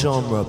genre.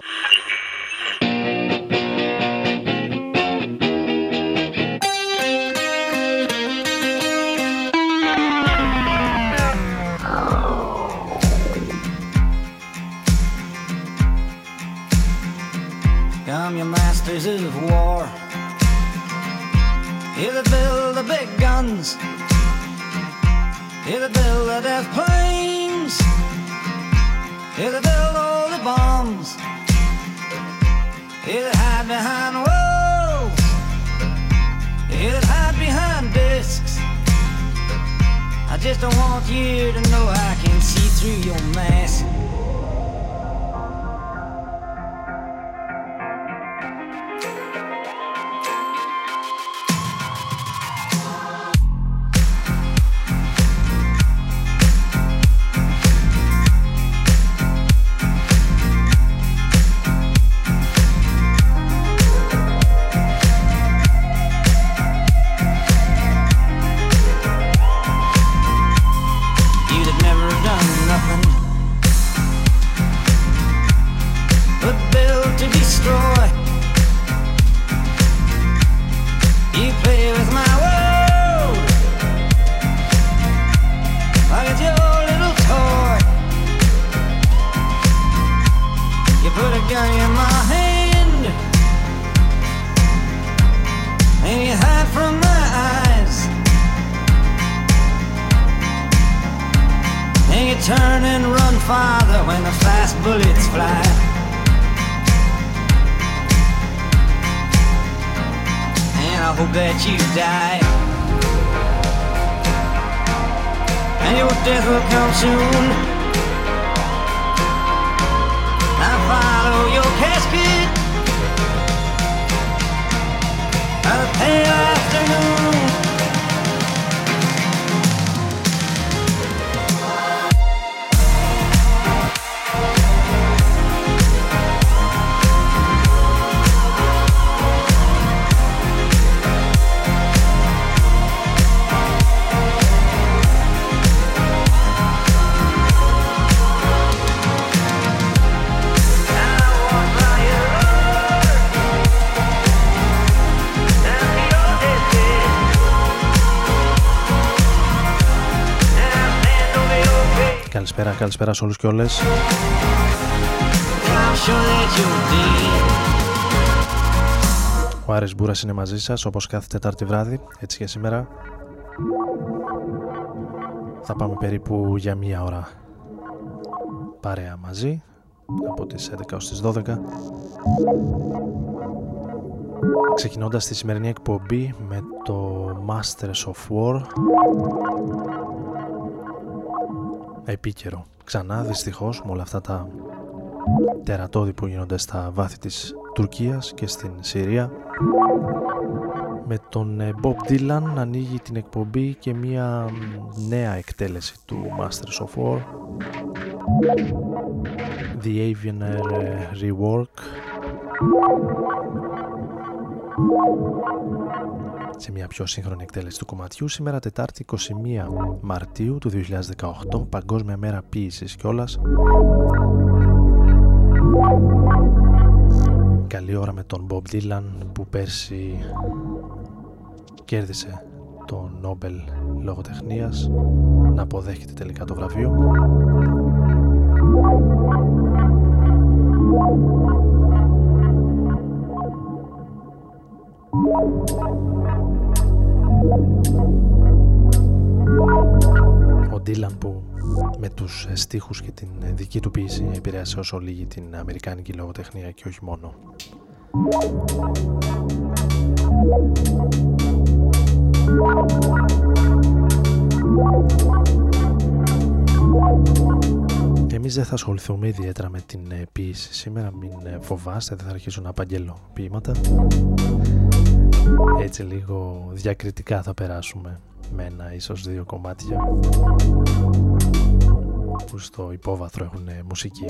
Farther when the fast bullets fly. And I hope that you die. And your death will come soon. I follow your casket. The pale afternoon. Καλησπέρα, καλησπέρα σε όλους και όλες. I'm sure that you'll be. Ο Άρης Μπούρας είναι μαζί σας όπως κάθε Τετάρτη βράδυ, έτσι και σήμερα. Θα πάμε περίπου για μία ώρα παρέα μαζί, από τις 11 ως τις 12. Ξεκινώντας τη σημερινή εκπομπή με το Masters of War επίκαιρο. Ξανά δυστυχώς με όλα αυτά τα τερατώδη που γίνονται στα βάθη της Τουρκίας και στην Συρία με τον ε, Bob Dylan να ανοίγει την εκπομπή και μια μ, νέα εκτέλεση του Masters of War. The Avianer ε, Rework σε μια πιο σύγχρονη εκτέλεση του κομματιού. Σήμερα Τετάρτη 21 Μαρτίου του 2018 Παγκόσμια Μέρα Ποίησης κιόλας. Καλή ώρα με τον Bob Dylan που πέρσι κέρδισε το Νόμπελ Λογοτεχνίας. Να αποδέχεται τελικά το βραβείο με τους ε, στίχους και την ε, δική του ποίηση επηρέασε όσο λίγη την αμερικάνικη λογοτεχνία και όχι μόνο. Εμείς δεν θα ασχοληθούμε ιδιαίτερα με την ε, ποίηση σήμερα, μην ε, φοβάστε, δεν θα αρχίσω να απαγγέλω ποίηματα. Έτσι λίγο διακριτικά θα περάσουμε με ένα ίσως δύο κομμάτια ακούς στο υπόβαθρο έχουν ε, μουσική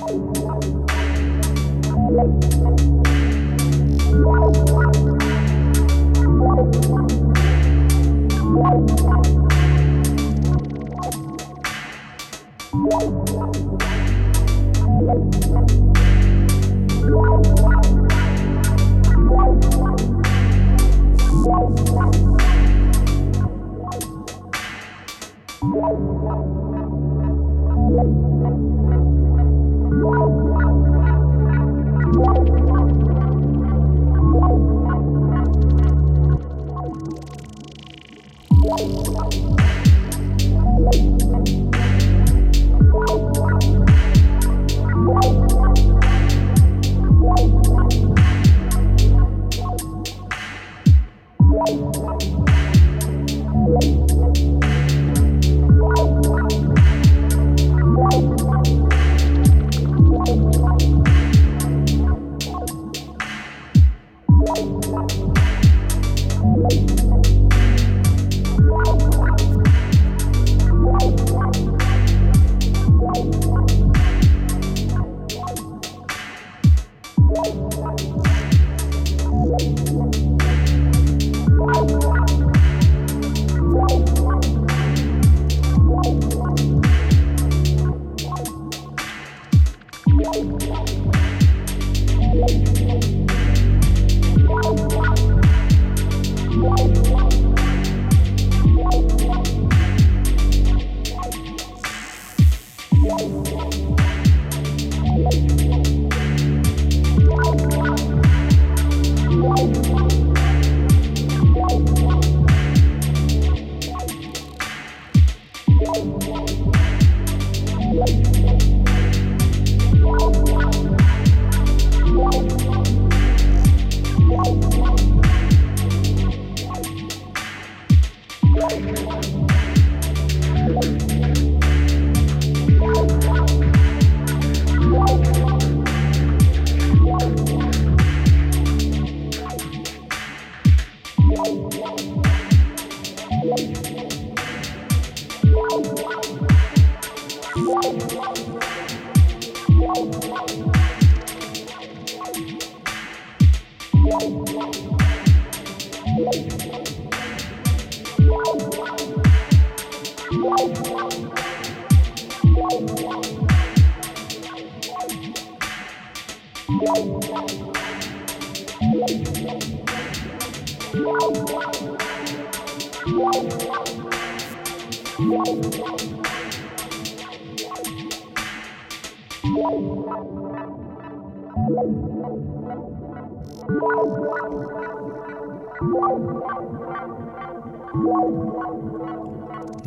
ε, μουσική.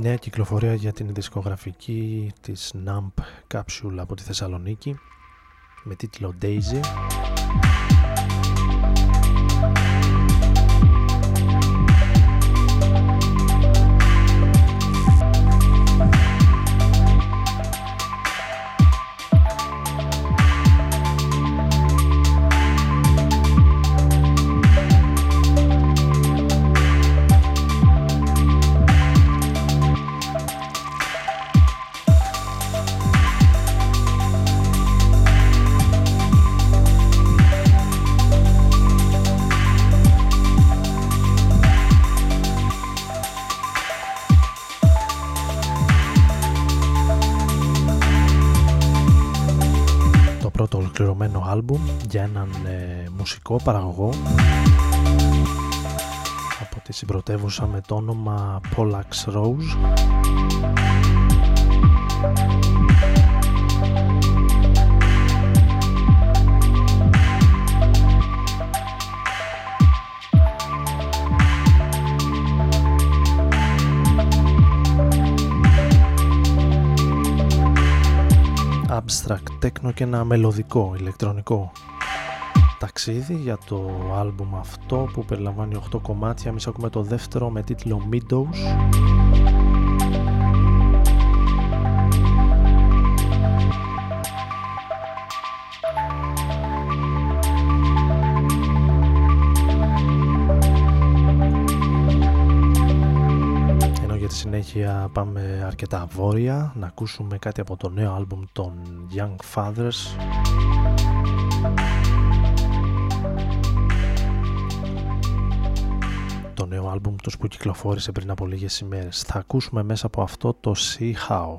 Νέα κυκλοφορία για την δισκογραφική της NAMP Capsule από τη Θεσσαλονίκη με τίτλο Daisy για έναν ε, μουσικό παραγωγό. Από τη συμπρωτεύουσα με το όνομα Pollax Rose. Abstract techno και ένα μελωδικό ηλεκτρονικό ταξίδι για το άλμπουμ αυτό που περιλαμβάνει 8 κομμάτια. Εμείς ακούμε το δεύτερο με τίτλο Meadows. Ενώ για τη συνέχεια πάμε αρκετά βόρεια να ακούσουμε κάτι από το νέο άλμπουμ των Young Fathers το νέο άλμπουμ τους που κυκλοφόρησε πριν από λίγες ημέρες. Θα ακούσουμε μέσα από αυτό το See How.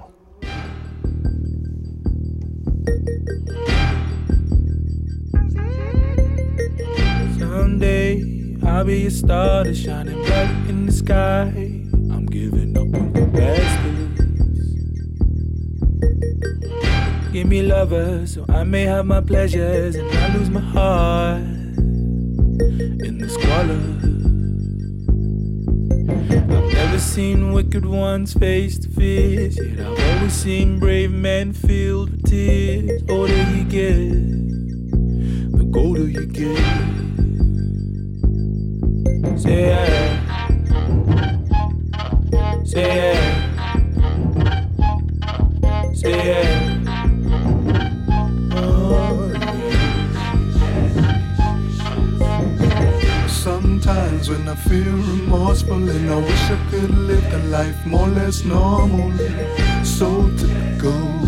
Someday I'll I've never seen wicked ones face to face, yet I've always seen brave men filled with tears. Oh, Older you get, the colder you get. Say yeah. Say yeah. Say yeah. Sometimes when I feel remorseful and I wish I could live a life more or less normal, so typical,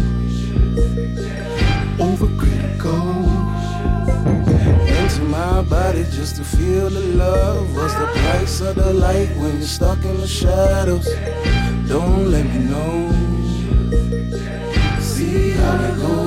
overcritical. Into my body just to feel the love. What's the price of the light when you're stuck in the shadows? Don't let me know. See how it goes.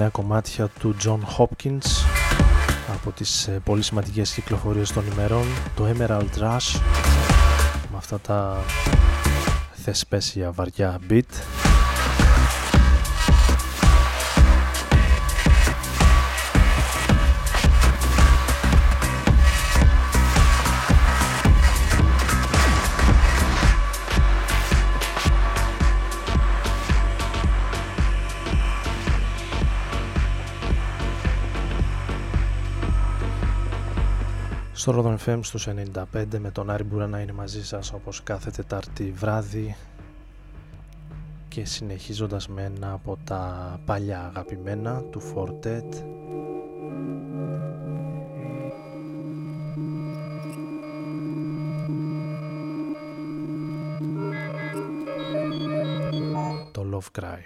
Νέα κομμάτια του John Hopkins από τις ε, πολύ σημαντικές κυκλοφορίες των ημερών το Emerald Rush με αυτά τα θεσπέσια βαριά beat στο Rodon FM στους 95 με τον Άρη Μπούρα να είναι μαζί σας όπως κάθε Τετάρτη βράδυ. Και συνεχίζοντας με ένα από τα παλιά αγαπημένα του Fortet το Love Cry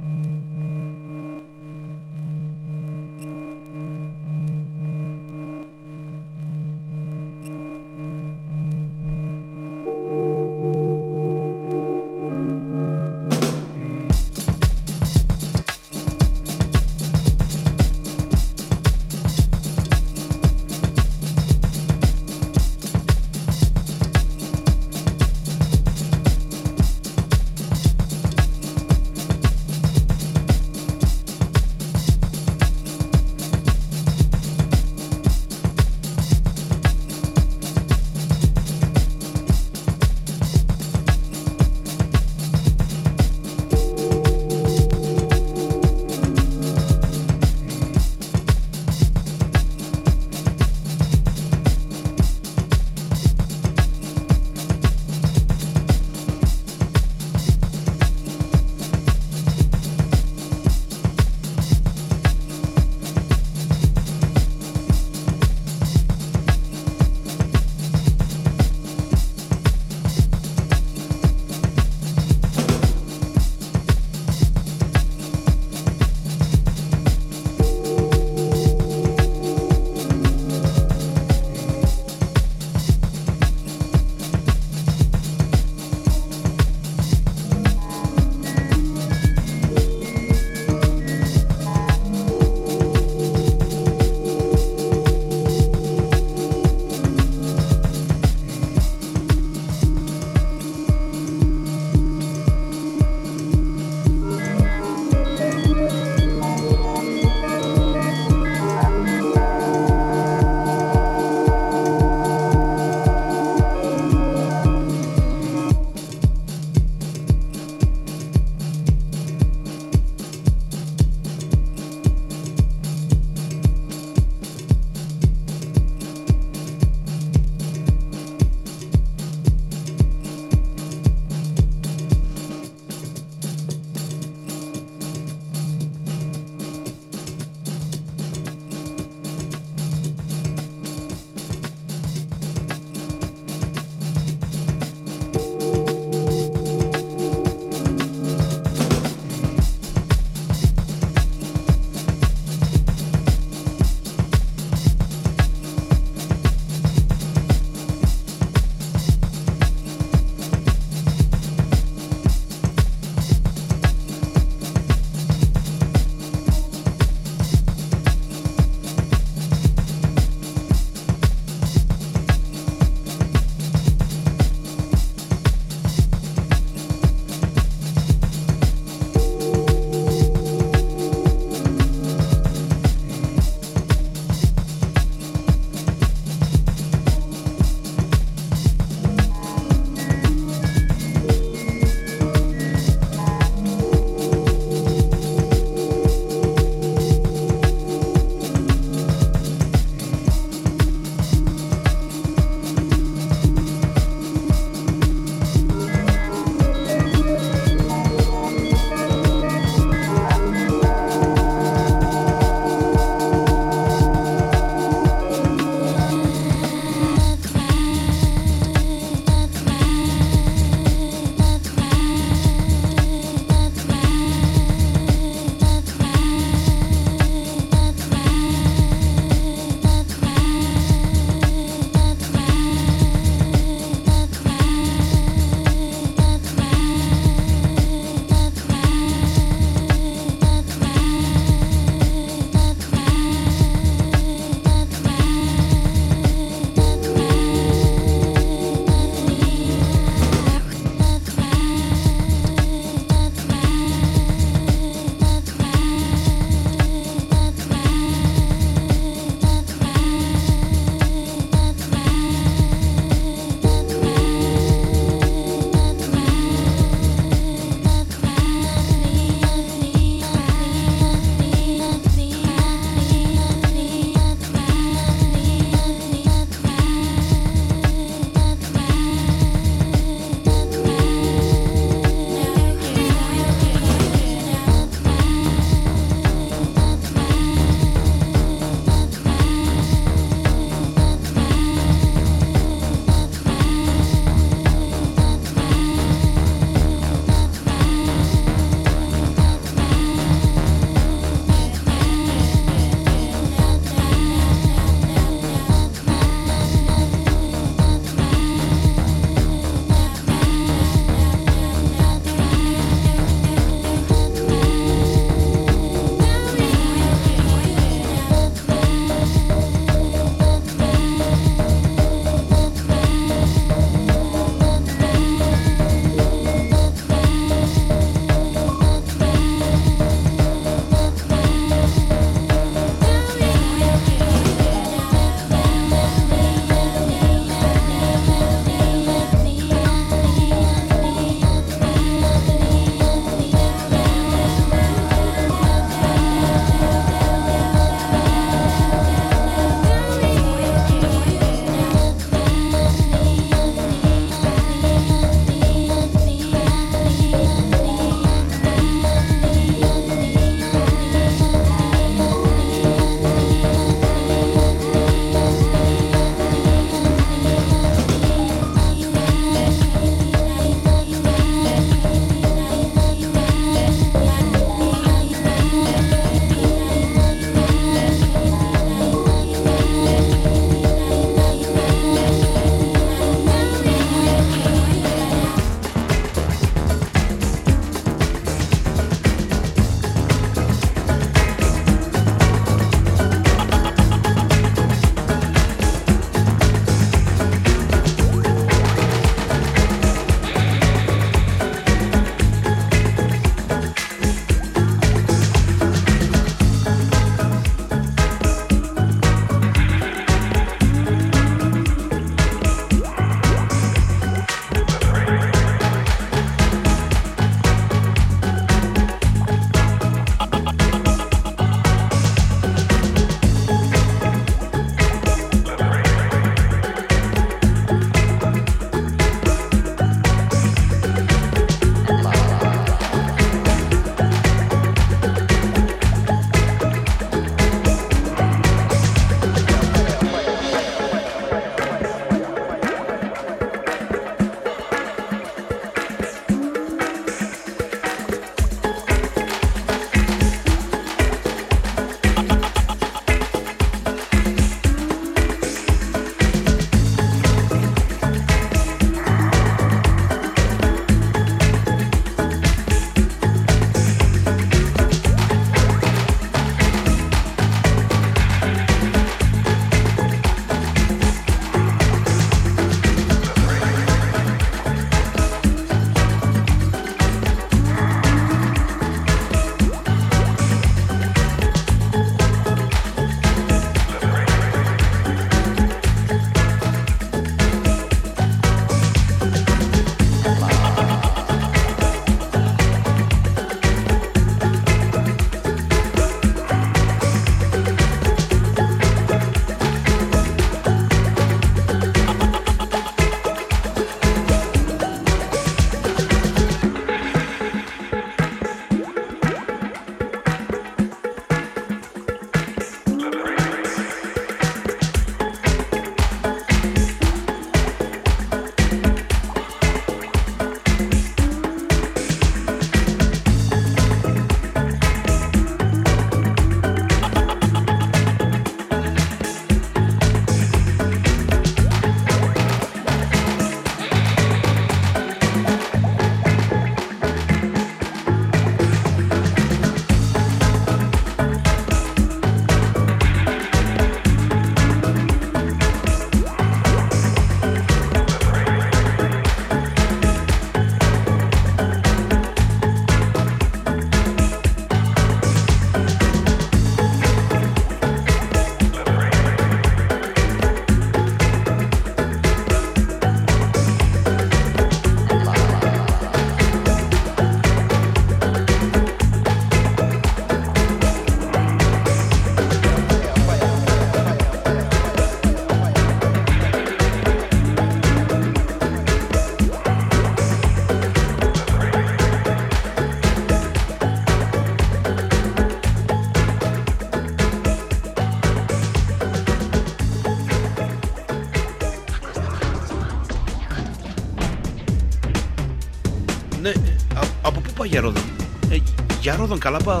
από πού πάει για Ρόδον. Ε, για Ρόδον καλά πάω.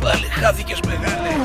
Πάλι χάθηκες μεγάλε.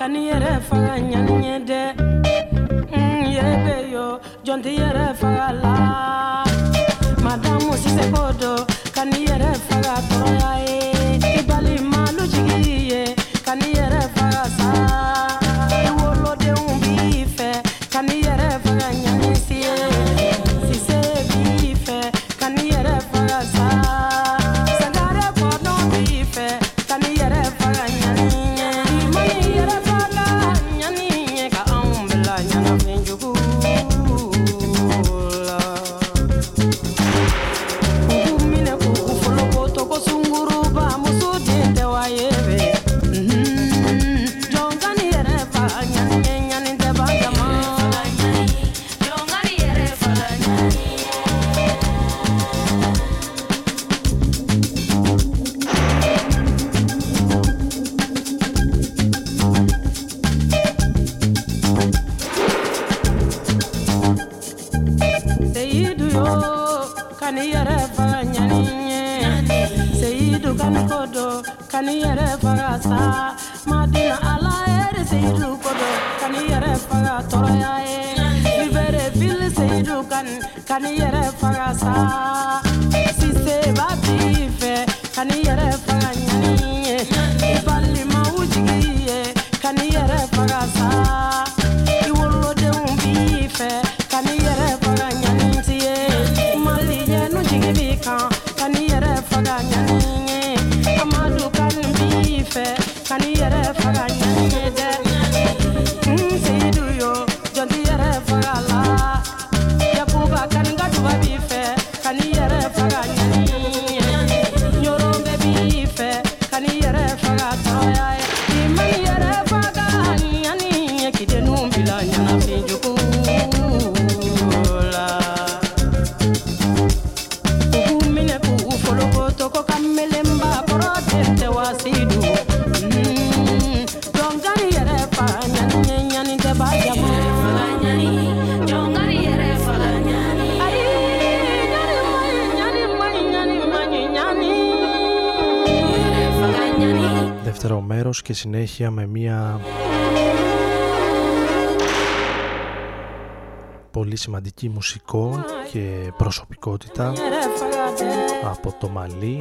kani mm, yɛrɛ faga ɲani ɲɛ dɛ n be yo jɔn ti yɛrɛ faga la. Madamu sise ko don Kaniere και συνέχεια με μια πολύ σημαντική μουσικό και προσωπικότητα από το Μαλί.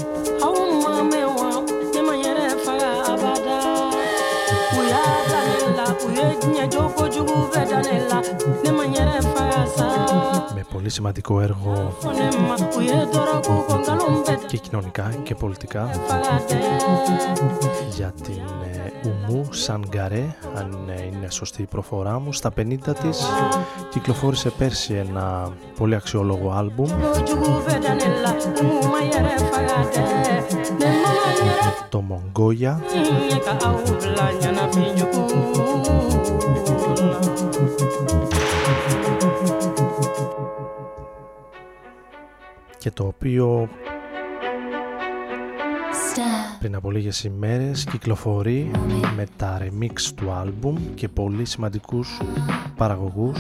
Με πολύ σημαντικό έργο και κοινωνικά και πολιτικά για την Ουμού Σανγκαρέ, αν είναι σωστή η προφορά μου, στα 50 της. Κυκλοφόρησε πέρσι ένα πολύ αξιόλογο άλμπουμ. Το Μογκόγια και το οποίο πριν από λίγες ημέρες κυκλοφορεί με τα remix του άλμπουμ και πολύ σημαντικούς παραγωγούς.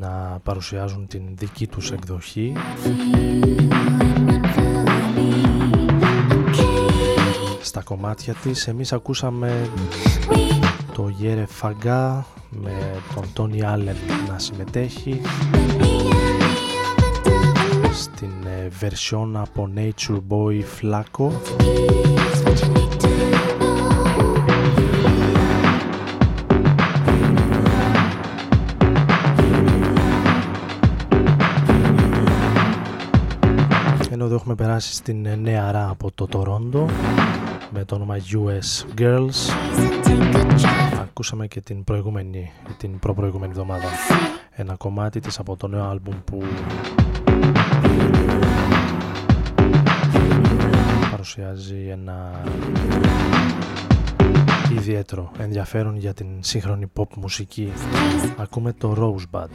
Να παρουσιάζουν την δική τους εκδοχή. Στα κομμάτια της εμείς ακούσαμε το Γέρε Φαγκά με τον Τόνι Άλεν να συμμετέχει στην version από Nature Boy Flaco. Ενώ εδώ έχουμε περάσει στην νεαρά από το Τορόντο με το όνομα US Girls. Ακούσαμε και την προηγούμενη την προπροηγούμενη εβδομάδα. Ένα κομμάτι της από το νέο άλμπουμ που παρουσιάζει ένα ιδιαίτερο ενδιαφέρον για την σύγχρονη pop μουσική. Ακούμε το Rosebud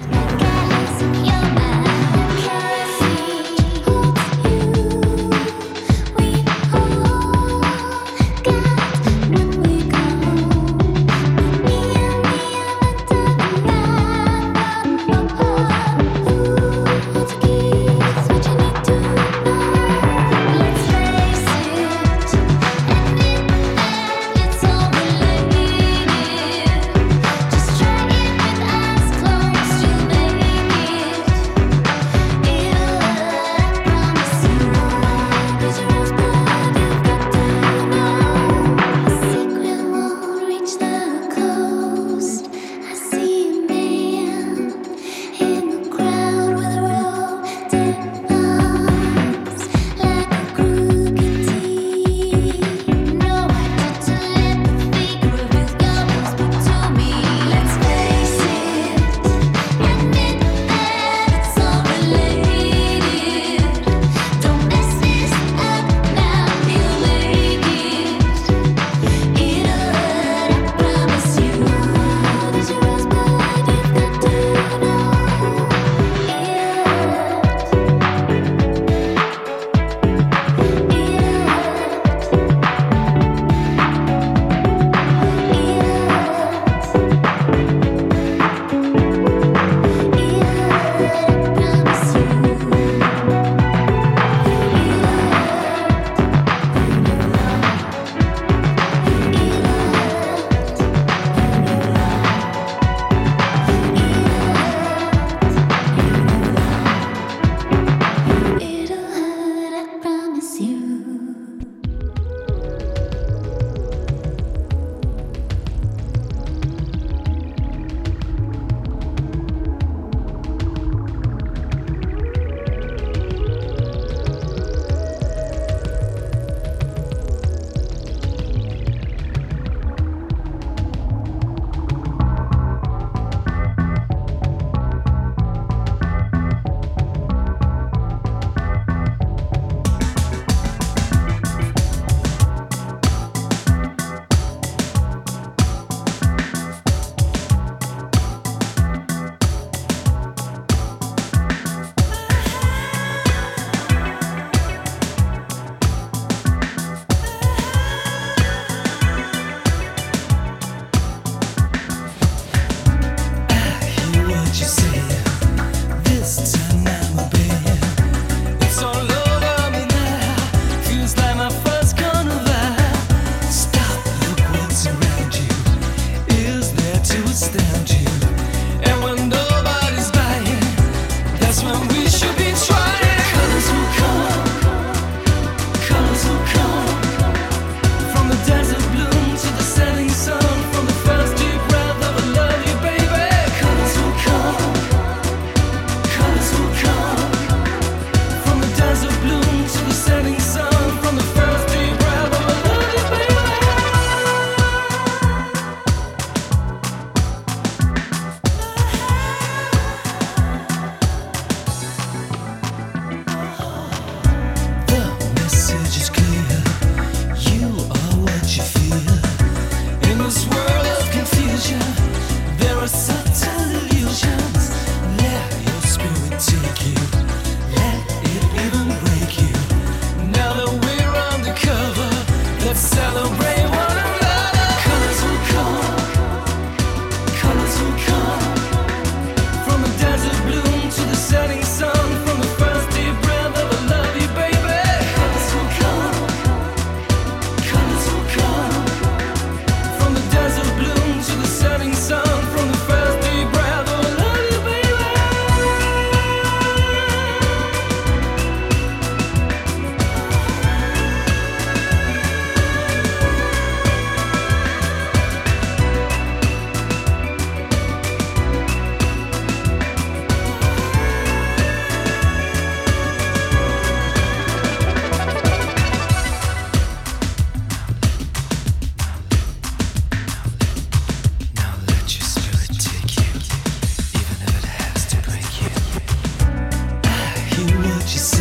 She's.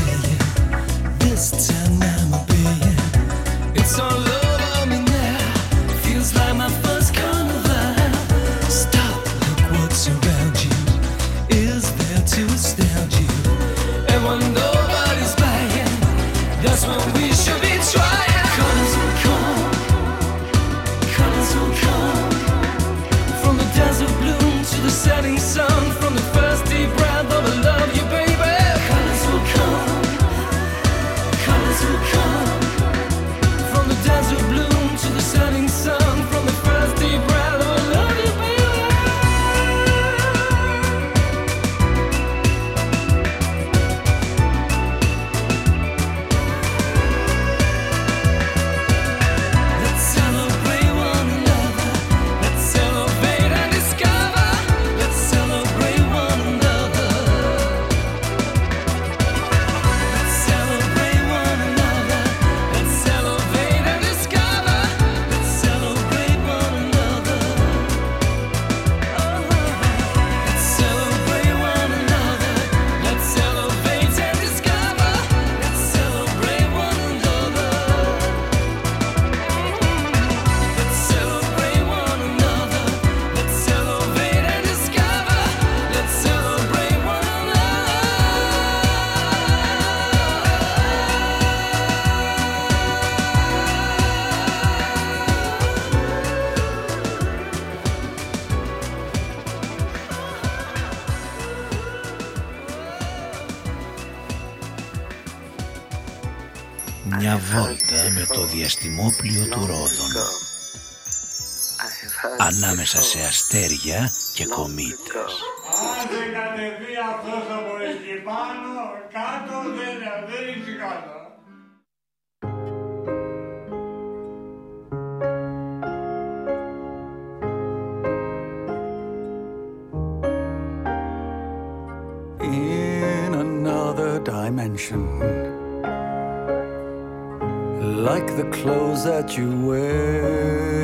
το διαστημόπλιο του Ρόδων ανάμεσα σε αστέρια και κομήτες. Άντε κατεβεί αυτός από εκεί πάνω, κάτω δεν είναι κάτω. In like the clothes that you wear.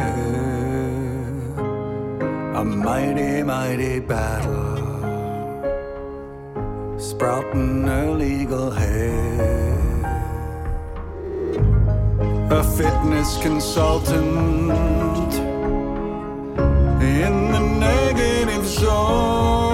A mighty, mighty battle, sprouting illegal hair. A fitness consultant in the negative zone.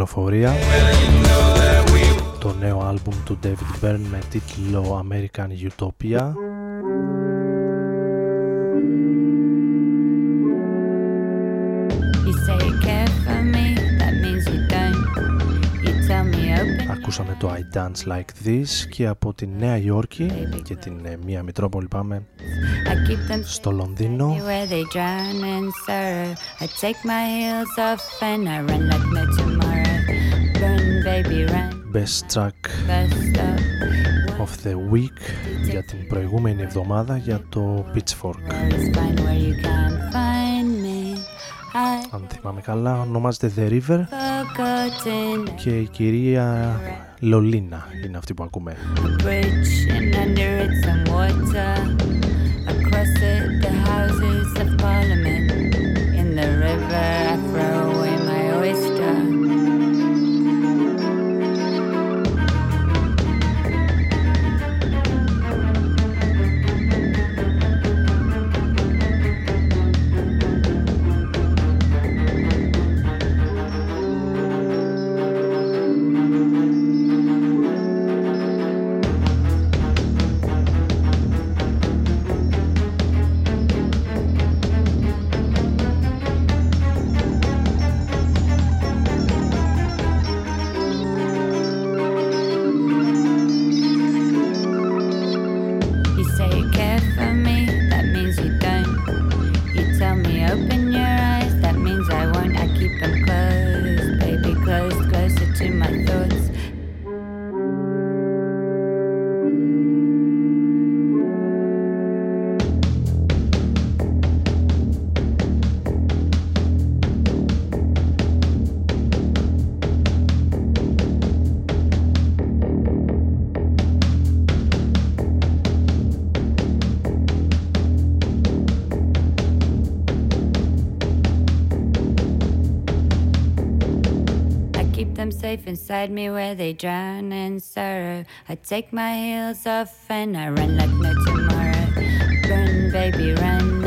κυκλοφορία. Το νέο άλμπουμ του David Byrne με τίτλο American Utopia. Ακούσαμε το I Dance Like This και από τη Νέα Υόρκη και την ε, Μία Μητρόπολη πάμε στο Λονδίνο. I take my heels off and I run like Best Track of the Week για την προηγούμενη εβδομάδα για το Pitchfork. Αν θυμάμαι καλά ονομάζεται The River και η κυρία Λολίνα είναι αυτή που ακούμε. Safe inside me where they drown in sorrow. I take my heels off and I run like no tomorrow. Run, baby, run,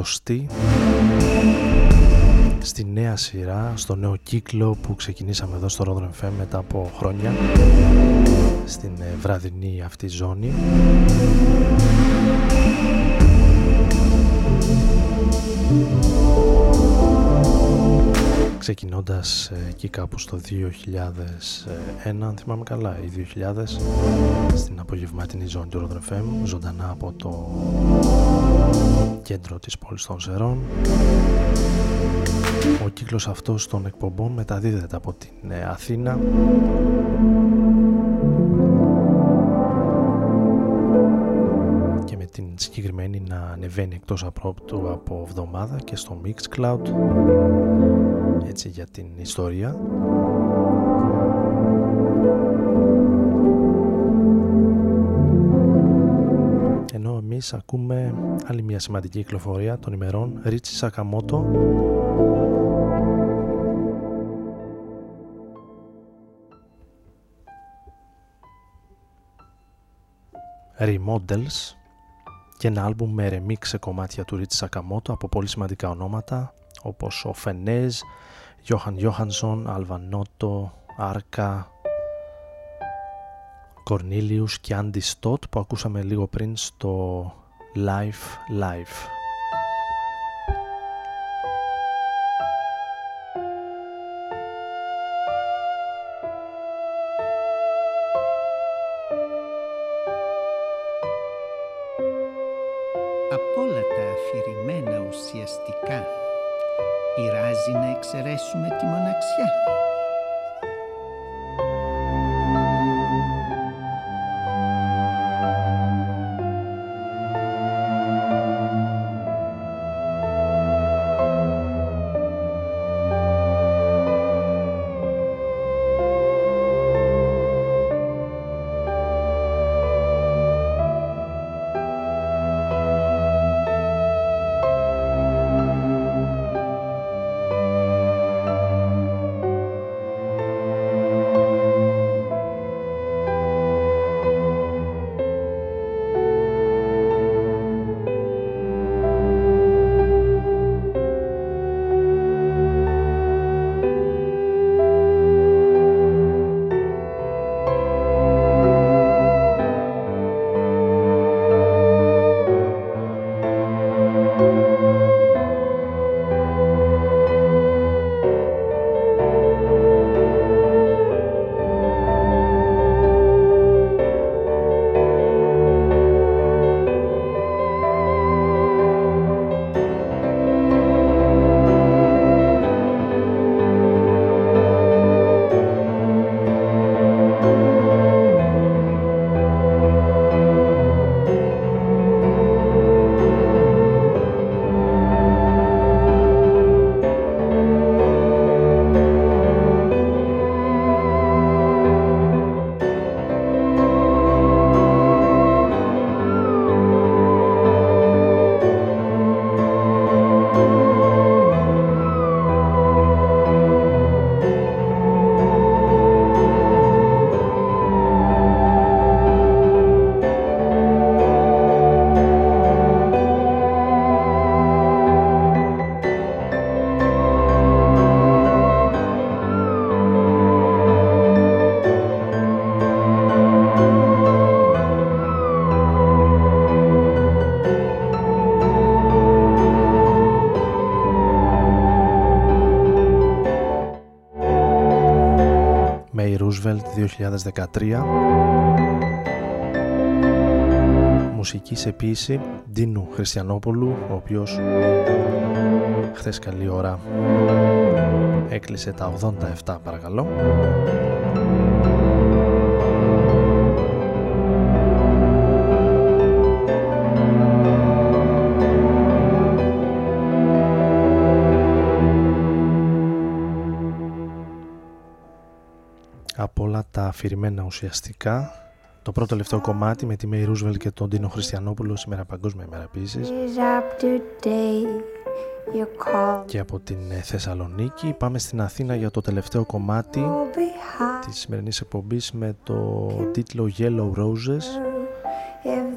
εκατοστή στη νέα σειρά, στο νέο κύκλο που ξεκινήσαμε εδώ στο Rodron FM μετά από χρόνια στην ε, βραδινή αυτή ζώνη. Ξεκινώντας ε, εκεί κάπου στο 2001 αν θυμάμαι καλά ή 2000 στην απογευματινή ζώνη του Rodron FM ζωντανά από το κέντρο της πόλης των Σερών ο κύκλος αυτός των εκπομπών μεταδίδεται από την ε, Αθήνα. Και με την συγκεκριμένη να ανεβαίνει εκτός απρόπτου από εβδομάδα και στο Mixcloud. Έτσι για την ιστορία ενώ εμείς ακούμε άλλη μια σημαντική κυκλοφορία των ημερών. Ρίτσι Σακαμότο. Remodels και ένα άλμπουμ με remix σε κομμάτια του Ρίτσι Σακαμότο από πολύ σημαντικά ονόματα όπως ο Φενέζ, Γιώχαν Γιώχανσον, Αλβανότο, Άρκα, Κορνίλιους και Άντι Στότ που ακούσαμε λίγο πριν στο Life Life. Από όλα τα αφηρημένα ουσιαστικά πειράζει να εξαιρέσουμε τη μοναξιά. 2013 μουσική σε ποίηση Ντίνου Χριστιανόπουλου ο οποίος χθες καλή ώρα έκλεισε τα 87 παρακαλώ αφηρημένα ουσιαστικά. Το πρώτο τελευταίο κομμάτι με τη Μέη Ρούσβελ και τον Τίνο Χριστιανόπουλο σήμερα Παγκόσμια ημέρα Και από την ε, Θεσσαλονίκη πάμε στην Αθήνα για το τελευταίο κομμάτι της σημερινής εκπομπής με το τίτλο Yellow Roses.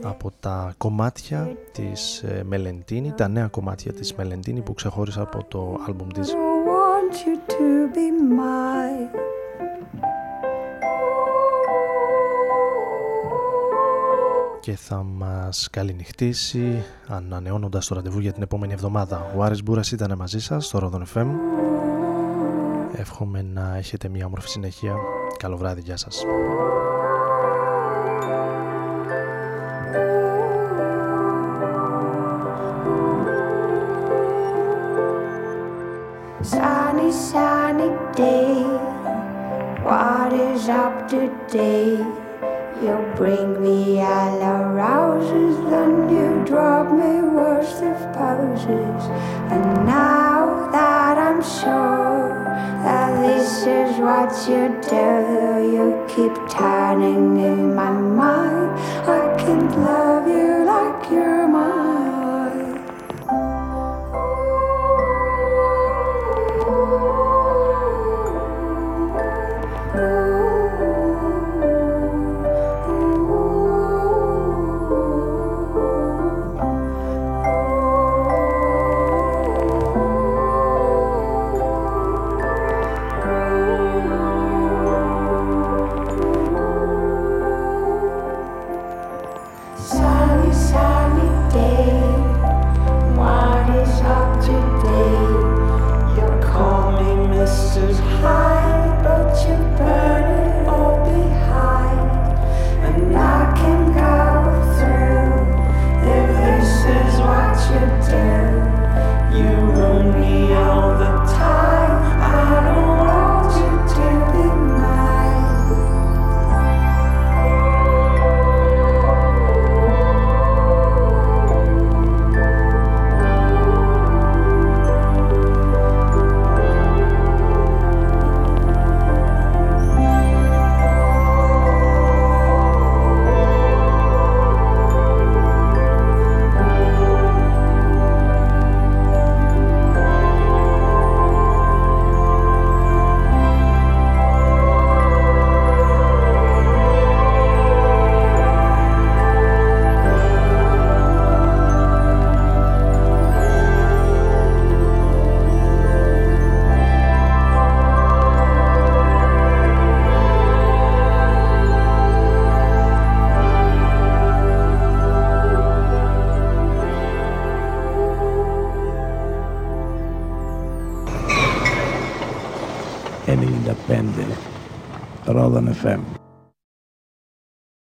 Από τα κομμάτια της ε, Μελεντίνη, τα νέα κομμάτια της Μελεντίνη που ξεχώρισα από το άλμπουμ της και θα μας καληνυχτήσει ανανεώνοντας το ραντεβού για την επόμενη εβδομάδα. Ο Άρης Μπούρας ήταν μαζί σας στο Ρόδον FM. Εύχομαι να έχετε μια όμορφη συνέχεια. Καλό βράδυ, γεια σας. Sunny, sunny day. What is up today? You bring me all of poses. And now that I'm sure that this is what you do, you keep turning in my mind. I can't love you